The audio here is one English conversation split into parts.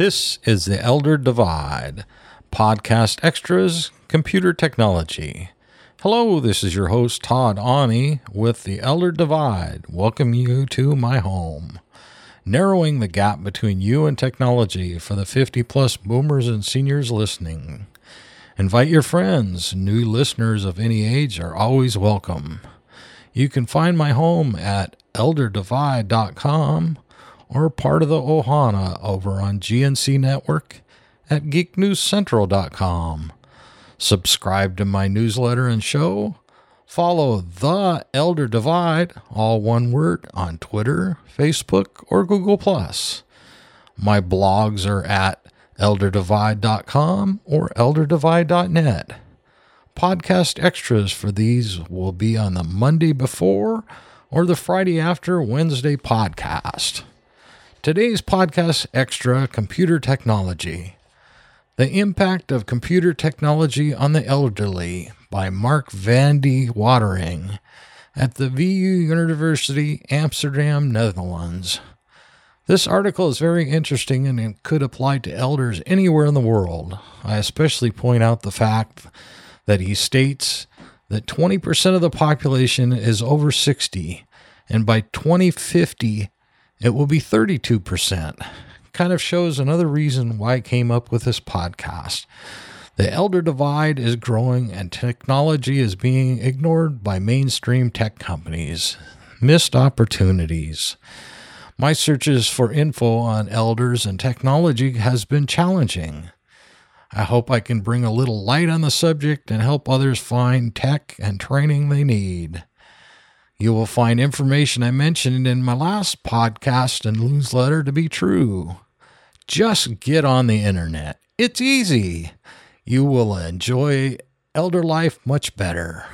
This is the Elder Divide, podcast extras, computer technology. Hello, this is your host, Todd Ani, with the Elder Divide. Welcome you to my home. Narrowing the gap between you and technology for the 50 plus boomers and seniors listening. Invite your friends. New listeners of any age are always welcome. You can find my home at elderdivide.com or part of the Ohana over on GNC Network at geeknewscentral.com. Subscribe to my newsletter and show. Follow The Elder Divide, all one word, on Twitter, Facebook, or Google. My blogs are at elderdivide.com or elderdivide.net. Podcast extras for these will be on the Monday before or the Friday after Wednesday podcast. Today's podcast extra computer technology. The Impact of Computer Technology on the Elderly by Mark van de Watering at the VU University, Amsterdam, Netherlands. This article is very interesting and it could apply to elders anywhere in the world. I especially point out the fact that he states that 20% of the population is over 60, and by 2050, it will be 32%. Kind of shows another reason why I came up with this podcast. The elder divide is growing and technology is being ignored by mainstream tech companies. Missed opportunities. My searches for info on elders and technology has been challenging. I hope I can bring a little light on the subject and help others find tech and training they need. You will find information I mentioned in my last podcast and newsletter to be true. Just get on the internet. It's easy. You will enjoy elder life much better.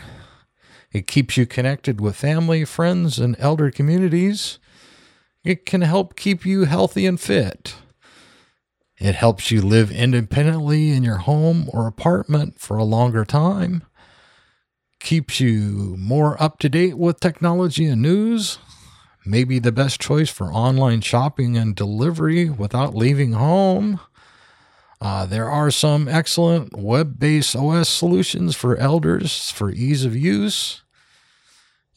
It keeps you connected with family, friends, and elder communities. It can help keep you healthy and fit. It helps you live independently in your home or apartment for a longer time keeps you more up to date with technology and news. Maybe the best choice for online shopping and delivery without leaving home. Uh, there are some excellent web based OS solutions for elders for ease of use.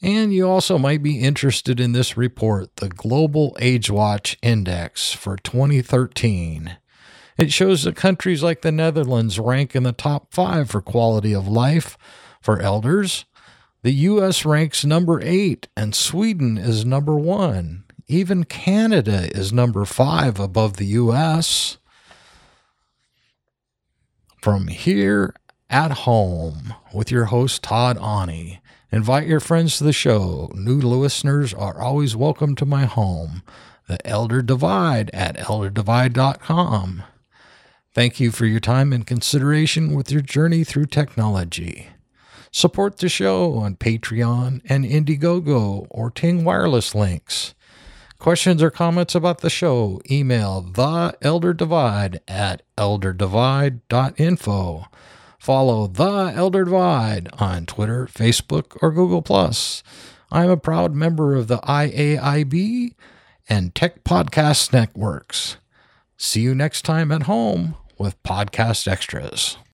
And you also might be interested in this report, the Global Age Watch Index for 2013. It shows that countries like the Netherlands rank in the top five for quality of life for elders. The U.S. ranks number eight, and Sweden is number one. Even Canada is number five above the U.S. From here at home with your host, Todd Ani. Invite your friends to the show. New listeners are always welcome to my home, The Elder Divide at elderdivide.com. Thank you for your time and consideration with your journey through technology. Support the show on Patreon and Indiegogo or Ting Wireless links. Questions or comments about the show, email the Elder Divide at elderdivide.info. Follow The Elder Divide on Twitter, Facebook, or Google. I'm a proud member of the IAIB and Tech Podcast Networks. See you next time at home with Podcast Extras.